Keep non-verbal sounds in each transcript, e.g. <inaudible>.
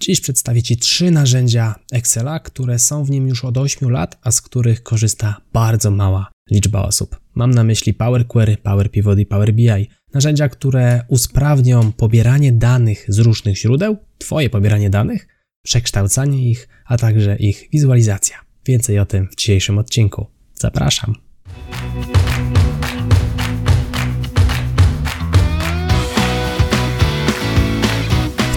Dziś przedstawię Ci trzy narzędzia Excela, które są w nim już od 8 lat, a z których korzysta bardzo mała liczba osób. Mam na myśli Power Query, Power Pivot i Power BI. Narzędzia, które usprawnią pobieranie danych z różnych źródeł, Twoje pobieranie danych, przekształcanie ich, a także ich wizualizacja. Więcej o tym w dzisiejszym odcinku. Zapraszam.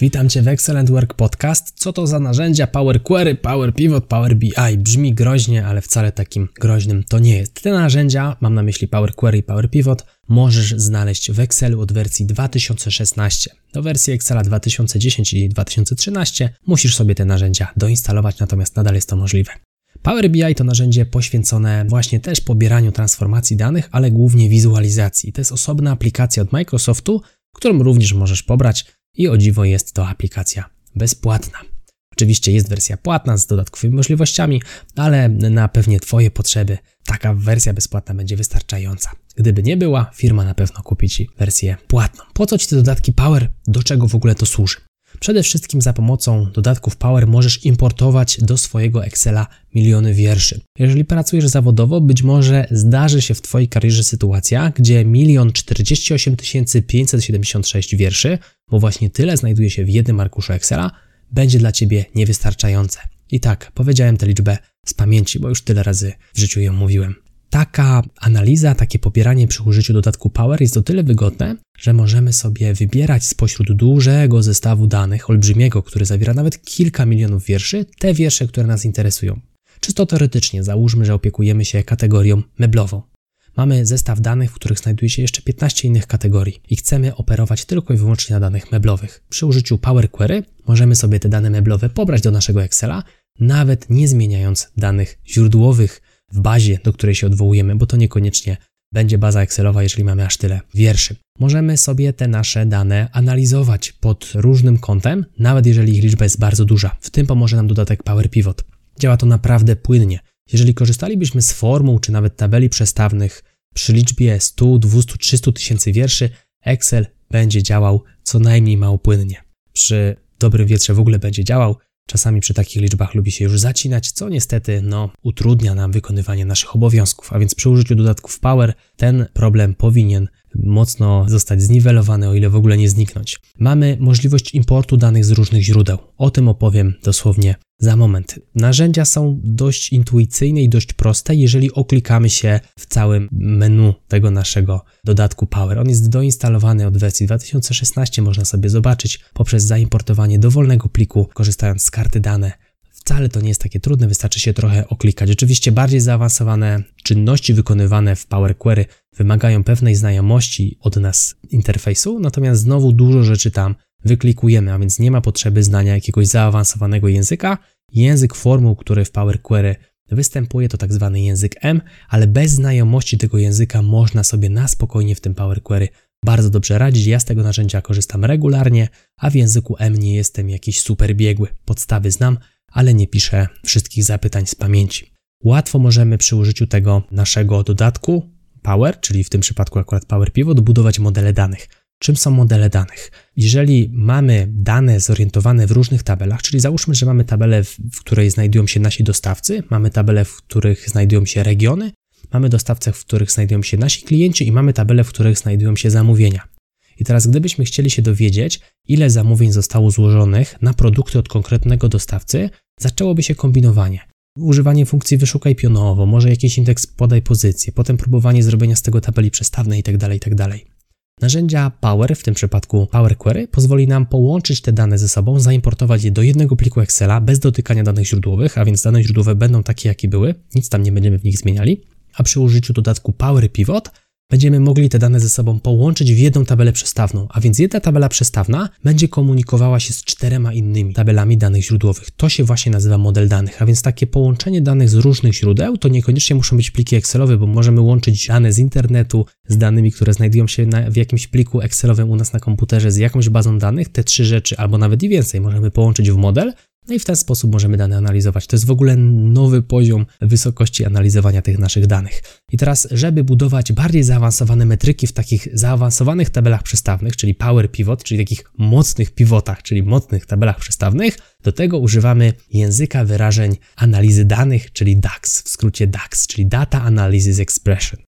Witam Cię w Excellent Work Podcast. Co to za narzędzia Power Query, Power Pivot, Power BI? Brzmi groźnie, ale wcale takim groźnym to nie jest. Te narzędzia, mam na myśli Power Query i Power Pivot, możesz znaleźć w Excelu od wersji 2016. Do wersji Excela 2010 i 2013 musisz sobie te narzędzia doinstalować, natomiast nadal jest to możliwe. Power BI to narzędzie poświęcone właśnie też pobieraniu transformacji danych, ale głównie wizualizacji. To jest osobna aplikacja od Microsoftu, którą również możesz pobrać i o dziwo jest to aplikacja bezpłatna. Oczywiście jest wersja płatna z dodatkowymi możliwościami, ale na pewnie Twoje potrzeby taka wersja bezpłatna będzie wystarczająca. Gdyby nie była, firma na pewno kupi Ci wersję płatną. Po co Ci te dodatki Power? Do czego w ogóle to służy? Przede wszystkim za pomocą dodatków Power możesz importować do swojego Excela miliony wierszy. Jeżeli pracujesz zawodowo, być może zdarzy się w Twojej karierze sytuacja, gdzie 1 48 576 wierszy, bo właśnie tyle znajduje się w jednym arkuszu Excela, będzie dla Ciebie niewystarczające. I tak, powiedziałem tę liczbę z pamięci, bo już tyle razy w życiu ją mówiłem. Taka analiza, takie pobieranie przy użyciu dodatku Power jest o tyle wygodne, że możemy sobie wybierać spośród dużego zestawu danych, olbrzymiego, który zawiera nawet kilka milionów wierszy, te wiersze, które nas interesują. Czysto teoretycznie załóżmy, że opiekujemy się kategorią meblową. Mamy zestaw danych, w których znajduje się jeszcze 15 innych kategorii i chcemy operować tylko i wyłącznie na danych meblowych. Przy użyciu Power Query możemy sobie te dane meblowe pobrać do naszego Excela, nawet nie zmieniając danych źródłowych w bazie, do której się odwołujemy, bo to niekoniecznie będzie baza Excelowa, jeżeli mamy aż tyle wierszy. Możemy sobie te nasze dane analizować pod różnym kątem, nawet jeżeli ich liczba jest bardzo duża. W tym pomoże nam dodatek Power Pivot. Działa to naprawdę płynnie. Jeżeli korzystalibyśmy z formuł czy nawet tabeli przestawnych przy liczbie 100, 200, 300 tysięcy wierszy, Excel będzie działał co najmniej mało płynnie. Przy dobrym wietrze w ogóle będzie działał, Czasami przy takich liczbach lubi się już zacinać, co niestety no, utrudnia nam wykonywanie naszych obowiązków, a więc przy użyciu dodatków Power ten problem powinien mocno zostać zniwelowany, o ile w ogóle nie zniknąć. Mamy możliwość importu danych z różnych źródeł. O tym opowiem dosłownie za moment. Narzędzia są dość intuicyjne i dość proste, jeżeli oklikamy się w całym menu tego naszego dodatku Power. On jest doinstalowany od wersji 2016, można sobie zobaczyć poprzez zaimportowanie dowolnego pliku, korzystając z karty dane Wcale to nie jest takie trudne, wystarczy się trochę oklikać. Oczywiście bardziej zaawansowane czynności wykonywane w Power Query wymagają pewnej znajomości od nas interfejsu, natomiast znowu dużo rzeczy tam wyklikujemy, a więc nie ma potrzeby znania jakiegoś zaawansowanego języka. Język formuł, który w Power Query występuje, to tak zwany język M, ale bez znajomości tego języka można sobie na spokojnie w tym Power Query bardzo dobrze radzić. Ja z tego narzędzia korzystam regularnie, a w języku M nie jestem jakiś super biegły. Podstawy znam, ale nie piszę wszystkich zapytań z pamięci. Łatwo możemy przy użyciu tego naszego dodatku Power, czyli w tym przypadku akurat Power Pivot, budować modele danych. Czym są modele danych? Jeżeli mamy dane zorientowane w różnych tabelach, czyli załóżmy, że mamy tabelę, w której znajdują się nasi dostawcy, mamy tabelę, w których znajdują się regiony, mamy dostawcę, w których znajdują się nasi klienci i mamy tabelę, w których znajdują się zamówienia. I teraz, gdybyśmy chcieli się dowiedzieć, ile zamówień zostało złożonych na produkty od konkretnego dostawcy, zaczęłoby się kombinowanie. Używanie funkcji wyszukaj pionowo, może jakiś indeks podaj pozycję, potem próbowanie zrobienia z tego tabeli przestawnej itd., tak itd. Tak Narzędzia Power, w tym przypadku Power Query, pozwoli nam połączyć te dane ze sobą, zaimportować je do jednego pliku Excela bez dotykania danych źródłowych, a więc dane źródłowe będą takie, jakie były, nic tam nie będziemy w nich zmieniali, a przy użyciu dodatku Power Pivot będziemy mogli te dane ze sobą połączyć w jedną tabelę przestawną, a więc jedna tabela przestawna będzie komunikowała się z czterema innymi tabelami danych źródłowych. To się właśnie nazywa model danych, a więc takie połączenie danych z różnych źródeł to niekoniecznie muszą być pliki Excelowe, bo możemy łączyć dane z internetu z danymi, które znajdują się na, w jakimś pliku Excelowym u nas na komputerze z jakąś bazą danych. Te trzy rzeczy albo nawet i więcej możemy połączyć w model no i w ten sposób możemy dane analizować. To jest w ogóle nowy poziom wysokości analizowania tych naszych danych. I teraz, żeby budować bardziej zaawansowane metryki w takich zaawansowanych tabelach przestawnych, czyli Power Pivot, czyli takich mocnych pivotach, czyli mocnych tabelach przestawnych, do tego używamy języka wyrażeń analizy danych, czyli DAX, w skrócie DAX, czyli Data Analysis Expression.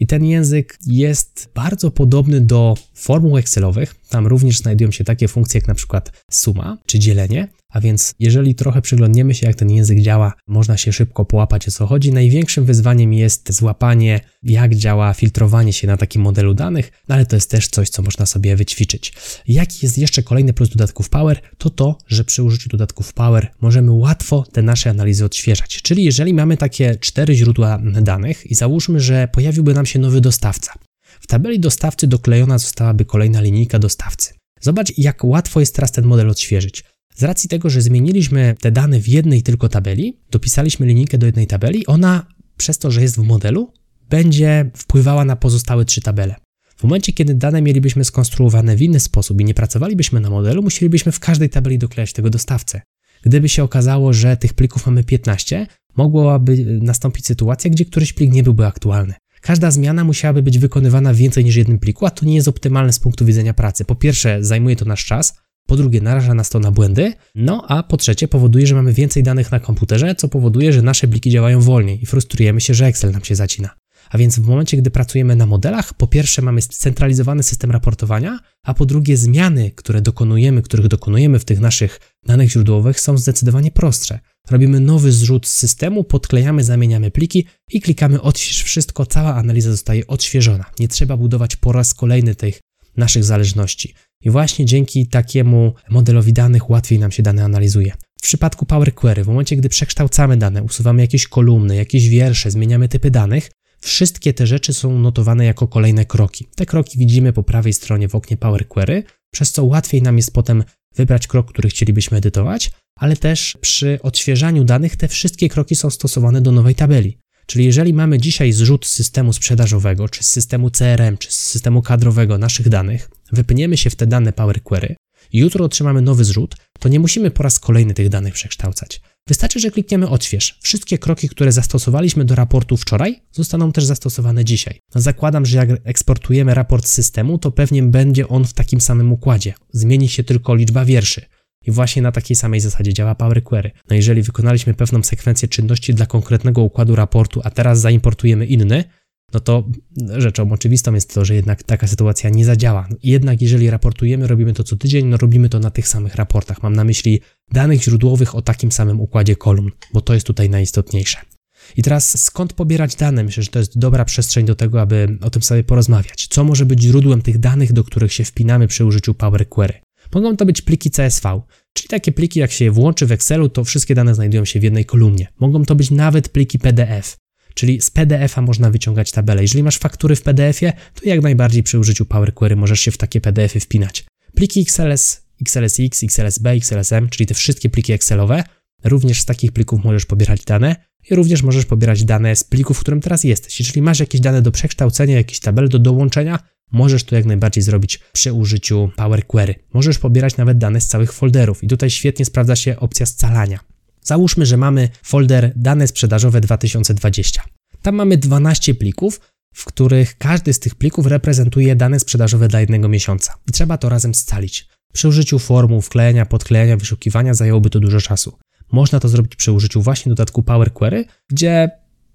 I ten język jest bardzo podobny do formuł Excelowych. Tam również znajdują się takie funkcje jak na przykład suma czy dzielenie, a więc jeżeli trochę przyglądniemy się, jak ten język działa, można się szybko połapać o co chodzi. Największym wyzwaniem jest złapanie, jak działa filtrowanie się na takim modelu danych, no ale to jest też coś, co można sobie wyćwiczyć. Jaki jest jeszcze kolejny plus dodatków Power? To to, że przy użyciu dodatków Power możemy łatwo te nasze analizy odświeżać. Czyli jeżeli mamy takie cztery źródła danych i załóżmy, że pojawiłby nam się nowy dostawca. W tabeli dostawcy doklejona zostałaby kolejna linijka dostawcy. Zobacz, jak łatwo jest teraz ten model odświeżyć. Z racji tego, że zmieniliśmy te dane w jednej tylko tabeli, dopisaliśmy linijkę do jednej tabeli, ona przez to, że jest w modelu, będzie wpływała na pozostałe trzy tabele. W momencie, kiedy dane mielibyśmy skonstruowane w inny sposób i nie pracowalibyśmy na modelu, musielibyśmy w każdej tabeli doklejać tego dostawcę. Gdyby się okazało, że tych plików mamy 15, mogłaby nastąpić sytuacja, gdzie któryś plik nie byłby aktualny. Każda zmiana musiałaby być wykonywana w więcej niż jednym pliku, a to nie jest optymalne z punktu widzenia pracy. Po pierwsze, zajmuje to nasz czas, po drugie, naraża nas to na błędy, no a po trzecie, powoduje, że mamy więcej danych na komputerze, co powoduje, że nasze pliki działają wolniej i frustrujemy się, że Excel nam się zacina. A więc w momencie, gdy pracujemy na modelach, po pierwsze mamy scentralizowany system raportowania, a po drugie zmiany, które dokonujemy, których dokonujemy w tych naszych danych źródłowych są zdecydowanie prostsze. Robimy nowy zrzut z systemu, podklejamy, zamieniamy pliki i klikamy odśwież wszystko, cała analiza zostaje odświeżona. Nie trzeba budować po raz kolejny tych naszych zależności. I właśnie dzięki takiemu modelowi danych łatwiej nam się dane analizuje. W przypadku Power Query, w momencie gdy przekształcamy dane, usuwamy jakieś kolumny, jakieś wiersze, zmieniamy typy danych, wszystkie te rzeczy są notowane jako kolejne kroki. Te kroki widzimy po prawej stronie w oknie Power Query, przez co łatwiej nam jest potem wybrać krok, który chcielibyśmy edytować, ale też przy odświeżaniu danych te wszystkie kroki są stosowane do nowej tabeli. Czyli jeżeli mamy dzisiaj zrzut systemu sprzedażowego, czy z systemu CRM, czy z systemu kadrowego naszych danych, wypniemy się w te dane Power Query jutro otrzymamy nowy zrzut, to nie musimy po raz kolejny tych danych przekształcać. Wystarczy, że klikniemy odśwież. Wszystkie kroki, które zastosowaliśmy do raportu wczoraj, zostaną też zastosowane dzisiaj. No zakładam, że jak eksportujemy raport z systemu, to pewnie będzie on w takim samym układzie. Zmieni się tylko liczba wierszy. I właśnie na takiej samej zasadzie działa Power Query. No jeżeli wykonaliśmy pewną sekwencję czynności dla konkretnego układu raportu, a teraz zaimportujemy inny, no to rzeczą oczywistą jest to, że jednak taka sytuacja nie zadziała. Jednak jeżeli raportujemy, robimy to co tydzień, no robimy to na tych samych raportach. Mam na myśli danych źródłowych o takim samym układzie kolumn, bo to jest tutaj najistotniejsze. I teraz skąd pobierać dane? Myślę, że to jest dobra przestrzeń do tego, aby o tym sobie porozmawiać. Co może być źródłem tych danych, do których się wpinamy przy użyciu Power Query? Mogą to być pliki CSV, czyli takie pliki, jak się je włączy w Excelu, to wszystkie dane znajdują się w jednej kolumnie. Mogą to być nawet pliki PDF, czyli z PDF-a można wyciągać tabelę. Jeżeli masz faktury w PDF-ie, to jak najbardziej przy użyciu Power Query możesz się w takie PDF-y wpinać. Pliki XLS, XLSX, XLSB, XLSM, czyli te wszystkie pliki Excelowe, również z takich plików możesz pobierać dane i również możesz pobierać dane z plików, w którym teraz jesteś. Jeżeli masz jakieś dane do przekształcenia, jakieś tabele do dołączenia, Możesz to jak najbardziej zrobić przy użyciu Power Query. Możesz pobierać nawet dane z całych folderów i tutaj świetnie sprawdza się opcja scalania. Załóżmy, że mamy folder dane sprzedażowe 2020. Tam mamy 12 plików, w których każdy z tych plików reprezentuje dane sprzedażowe dla jednego miesiąca. I trzeba to razem scalić. Przy użyciu formuł, wklejania, podklejania, wyszukiwania zajęłoby to dużo czasu. Można to zrobić przy użyciu właśnie dodatku Power Query, gdzie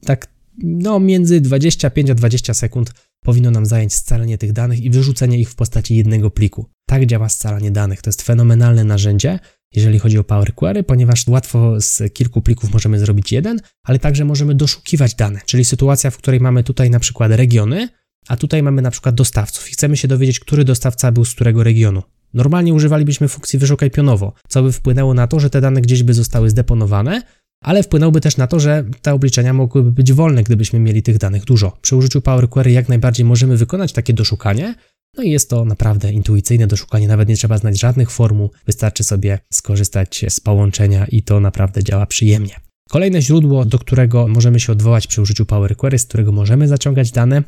tak no między 25 a 20 sekund powinno nam zająć scalenie tych danych i wyrzucenie ich w postaci jednego pliku. Tak działa scalanie danych. To jest fenomenalne narzędzie, jeżeli chodzi o Power Query, ponieważ łatwo z kilku plików możemy zrobić jeden, ale także możemy doszukiwać dane, czyli sytuacja, w której mamy tutaj na przykład regiony, a tutaj mamy na przykład dostawców i chcemy się dowiedzieć, który dostawca był z którego regionu. Normalnie używalibyśmy funkcji wyszukaj pionowo, co by wpłynęło na to, że te dane gdzieś by zostały zdeponowane, ale wpłynąłby też na to, że te obliczenia mogłyby być wolne, gdybyśmy mieli tych danych dużo. Przy użyciu Power Query jak najbardziej możemy wykonać takie doszukanie, no i jest to naprawdę intuicyjne doszukanie, nawet nie trzeba znać żadnych formuł, wystarczy sobie skorzystać z połączenia i to naprawdę działa przyjemnie. Kolejne źródło, do którego możemy się odwołać przy użyciu Power Query, z którego możemy zaciągać dane,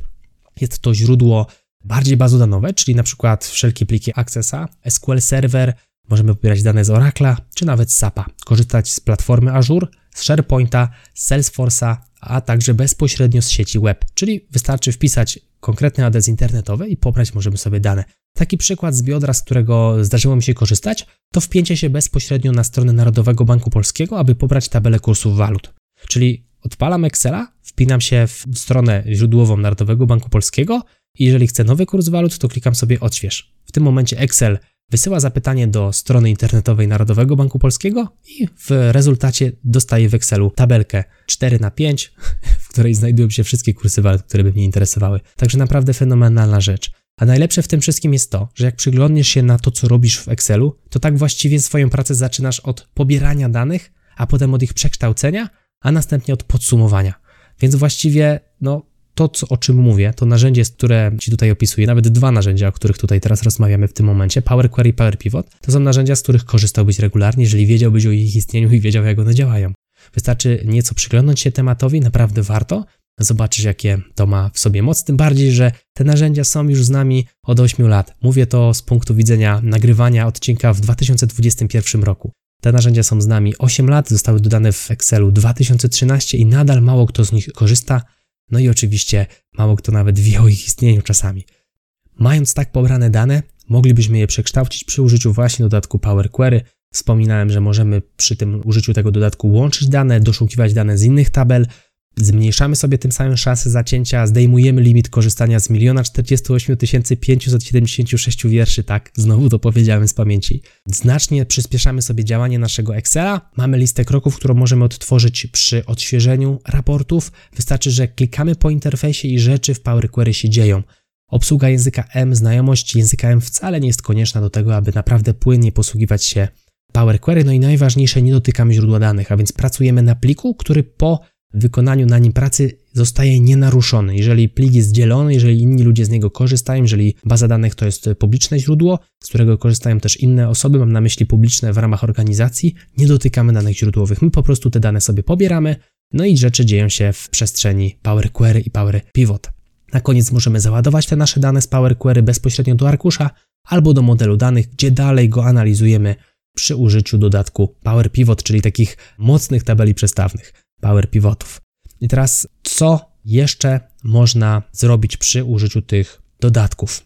jest to źródło bardziej bazodanowe, czyli na przykład wszelkie pliki Accessa, SQL Server, możemy pobierać dane z Oracle'a, czy nawet SAPa, korzystać z platformy Azure, z SharePointa, Salesforce'a, a także bezpośrednio z sieci web, czyli wystarczy wpisać konkretny adres internetowy i pobrać możemy sobie dane. Taki przykład z biodra, z którego zdarzyło mi się korzystać, to wpięcie się bezpośrednio na stronę Narodowego Banku Polskiego, aby pobrać tabelę kursów walut. Czyli odpalam Excela, wpinam się w stronę źródłową Narodowego Banku Polskiego i jeżeli chcę nowy kurs walut, to klikam sobie odśwież. W tym momencie Excel wysyła zapytanie do strony internetowej Narodowego Banku Polskiego i w rezultacie dostaję w Excelu tabelkę 4 na 5 <laughs> w której znajdują się wszystkie kursy walut, które by mnie interesowały. Także naprawdę fenomenalna rzecz. A najlepsze w tym wszystkim jest to, że jak przyglądniesz się na to, co robisz w Excelu, to tak właściwie swoją pracę zaczynasz od pobierania danych, a potem od ich przekształcenia, a następnie od podsumowania. Więc właściwie, no, to, co, o czym mówię, to narzędzie, które Ci tutaj opisuję, nawet dwa narzędzia, o których tutaj teraz rozmawiamy w tym momencie, Power Query i Power Pivot, to są narzędzia, z których korzystałbyś regularnie, jeżeli wiedziałbyś o ich istnieniu i wiedział, jak one działają. Wystarczy nieco przyglądnąć się tematowi, naprawdę warto, zobaczysz, jakie to ma w sobie moc. Tym bardziej, że te narzędzia są już z nami od 8 lat. Mówię to z punktu widzenia nagrywania odcinka w 2021 roku. Te narzędzia są z nami 8 lat, zostały dodane w Excelu 2013 i nadal mało kto z nich korzysta. No i oczywiście mało kto nawet wie o ich istnieniu czasami. Mając tak pobrane dane, moglibyśmy je przekształcić przy użyciu właśnie dodatku Power Query. Wspominałem, że możemy przy tym użyciu tego dodatku łączyć dane, doszukiwać dane z innych tabel, Zmniejszamy sobie tym samym szanse zacięcia, zdejmujemy limit korzystania z 1 48 576 wierszy, tak, znowu to powiedziałem z pamięci. Znacznie przyspieszamy sobie działanie naszego Excela. Mamy listę kroków, którą możemy odtworzyć przy odświeżeniu raportów. Wystarczy, że klikamy po interfejsie i rzeczy w Power Query się dzieją. Obsługa języka M, znajomość języka M wcale nie jest konieczna do tego, aby naprawdę płynnie posługiwać się Power Query. No i najważniejsze, nie dotykamy źródła danych, a więc pracujemy na pliku, który po wykonaniu na nim pracy zostaje nienaruszony. Jeżeli plik jest dzielony, jeżeli inni ludzie z niego korzystają, jeżeli baza danych to jest publiczne źródło, z którego korzystają też inne osoby, mam na myśli publiczne w ramach organizacji, nie dotykamy danych źródłowych. My po prostu te dane sobie pobieramy, no i rzeczy dzieją się w przestrzeni Power Query i Power Pivot. Na koniec możemy załadować te nasze dane z Power Query bezpośrednio do arkusza albo do modelu danych, gdzie dalej go analizujemy przy użyciu dodatku Power Pivot, czyli takich mocnych tabeli przestawnych. Power Pivotów. I teraz, co jeszcze można zrobić przy użyciu tych dodatków?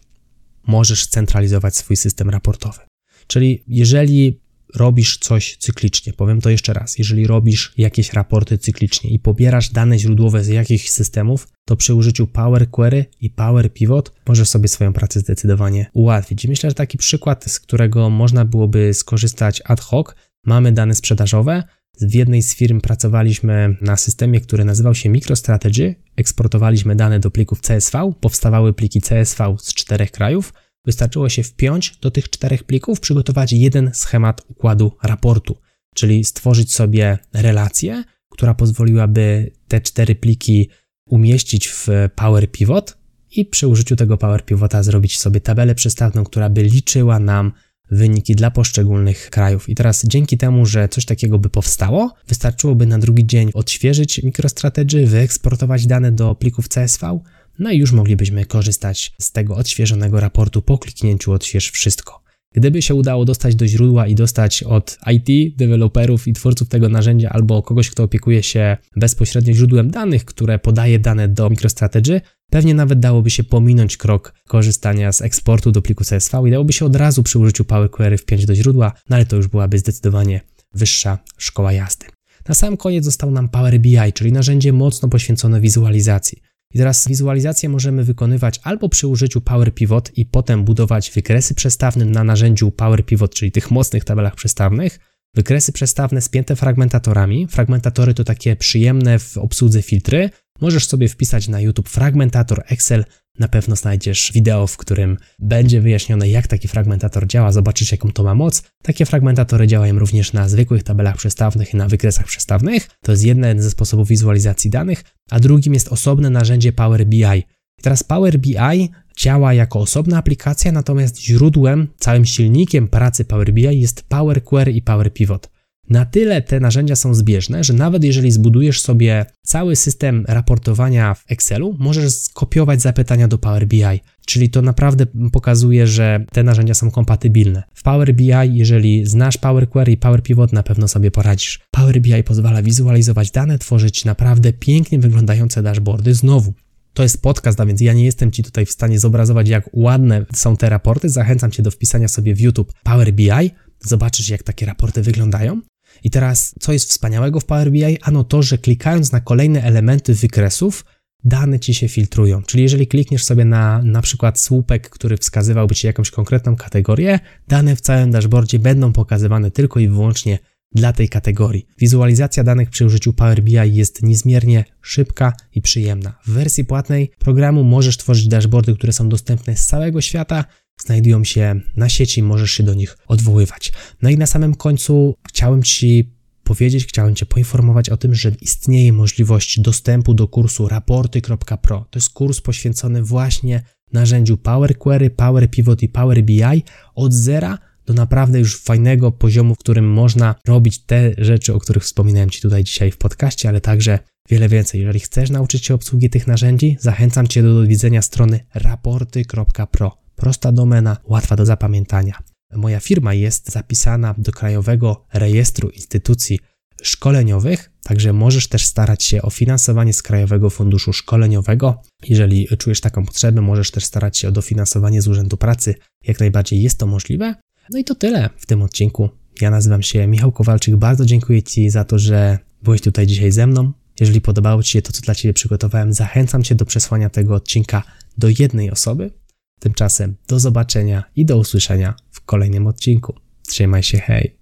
Możesz centralizować swój system raportowy. Czyli jeżeli robisz coś cyklicznie, powiem to jeszcze raz, jeżeli robisz jakieś raporty cyklicznie i pobierasz dane źródłowe z jakichś systemów, to przy użyciu Power Query i Power Pivot możesz sobie swoją pracę zdecydowanie ułatwić. I myślę, że taki przykład, z którego można byłoby skorzystać ad hoc, mamy dane sprzedażowe, w jednej z firm pracowaliśmy na systemie, który nazywał się MicroStrategy. Eksportowaliśmy dane do plików CSV, powstawały pliki CSV z czterech krajów. Wystarczyło się wpiąć do tych czterech plików, przygotować jeden schemat układu raportu, czyli stworzyć sobie relację, która pozwoliłaby te cztery pliki umieścić w Power Pivot i przy użyciu tego Power Pivota zrobić sobie tabelę przestawną, która by liczyła nam wyniki dla poszczególnych krajów. I teraz dzięki temu, że coś takiego by powstało, wystarczyłoby na drugi dzień odświeżyć MicroStrategy, wyeksportować dane do plików CSV, no i już moglibyśmy korzystać z tego odświeżonego raportu po kliknięciu odśwież wszystko. Gdyby się udało dostać do źródła i dostać od IT, deweloperów i twórców tego narzędzia albo kogoś, kto opiekuje się bezpośrednio źródłem danych, które podaje dane do MicroStrategy, pewnie nawet dałoby się pominąć krok korzystania z eksportu do pliku CSV i dałoby się od razu przy użyciu Power Query wpiąć do źródła, no ale to już byłaby zdecydowanie wyższa szkoła jazdy. Na sam koniec został nam Power BI, czyli narzędzie mocno poświęcone wizualizacji. I teraz wizualizację możemy wykonywać albo przy użyciu Power Pivot i potem budować wykresy przestawne na narzędziu Power Pivot, czyli tych mocnych tabelach przestawnych, wykresy przestawne spięte fragmentatorami. Fragmentatory to takie przyjemne w obsłudze filtry, możesz sobie wpisać na YouTube fragmentator Excel. Na pewno znajdziesz wideo, w którym będzie wyjaśnione, jak taki fragmentator działa, zobaczysz, jaką to ma moc. Takie fragmentatory działają również na zwykłych tabelach przestawnych i na wykresach przestawnych. To jest jeden ze sposobów wizualizacji danych, a drugim jest osobne narzędzie Power BI. I teraz Power BI działa jako osobna aplikacja, natomiast źródłem, całym silnikiem pracy Power BI jest Power Query i Power Pivot. Na tyle te narzędzia są zbieżne, że nawet jeżeli zbudujesz sobie cały system raportowania w Excelu, możesz skopiować zapytania do Power BI. Czyli to naprawdę pokazuje, że te narzędzia są kompatybilne. W Power BI, jeżeli znasz Power Query i Power Pivot, na pewno sobie poradzisz. Power BI pozwala wizualizować dane, tworzyć naprawdę pięknie wyglądające dashboardy. Znowu, to jest podcast, a więc ja nie jestem Ci tutaj w stanie zobrazować, jak ładne są te raporty. Zachęcam Cię do wpisania sobie w YouTube Power BI. Zobaczysz, jak takie raporty wyglądają. I teraz, co jest wspaniałego w Power BI? Ano to, że klikając na kolejne elementy wykresów, dane ci się filtrują. Czyli jeżeli klikniesz sobie na na przykład słupek, który wskazywałby ci jakąś konkretną kategorię, dane w całym dashboardzie będą pokazywane tylko i wyłącznie dla tej kategorii. Wizualizacja danych przy użyciu Power BI jest niezmiernie szybka i przyjemna. W wersji płatnej programu możesz tworzyć dashboardy, które są dostępne z całego świata, znajdują się na sieci, możesz się do nich odwoływać. No i na samym końcu chciałem Ci powiedzieć, chciałem Cię poinformować o tym, że istnieje możliwość dostępu do kursu raporty.pro. To jest kurs poświęcony właśnie narzędziu Power Query, Power Pivot i Power BI od zera do naprawdę już fajnego poziomu, w którym można robić te rzeczy, o których wspominałem Ci tutaj dzisiaj w podcaście, ale także wiele więcej. Jeżeli chcesz nauczyć się obsługi tych narzędzi, zachęcam Cię do odwiedzenia strony raporty.pro. Prosta domena, łatwa do zapamiętania. Moja firma jest zapisana do Krajowego Rejestru Instytucji Szkoleniowych, także możesz też starać się o finansowanie z Krajowego Funduszu Szkoleniowego. Jeżeli czujesz taką potrzebę, możesz też starać się o dofinansowanie z Urzędu Pracy. Jak najbardziej jest to możliwe. No i to tyle w tym odcinku. Ja nazywam się Michał Kowalczyk. Bardzo dziękuję Ci za to, że byłeś tutaj dzisiaj ze mną. Jeżeli podobało Ci się to, co dla Ciebie przygotowałem, zachęcam Cię do przesłania tego odcinka do jednej osoby. Tymczasem do zobaczenia i do usłyszenia w kolejnym odcinku. Trzymaj się, hej!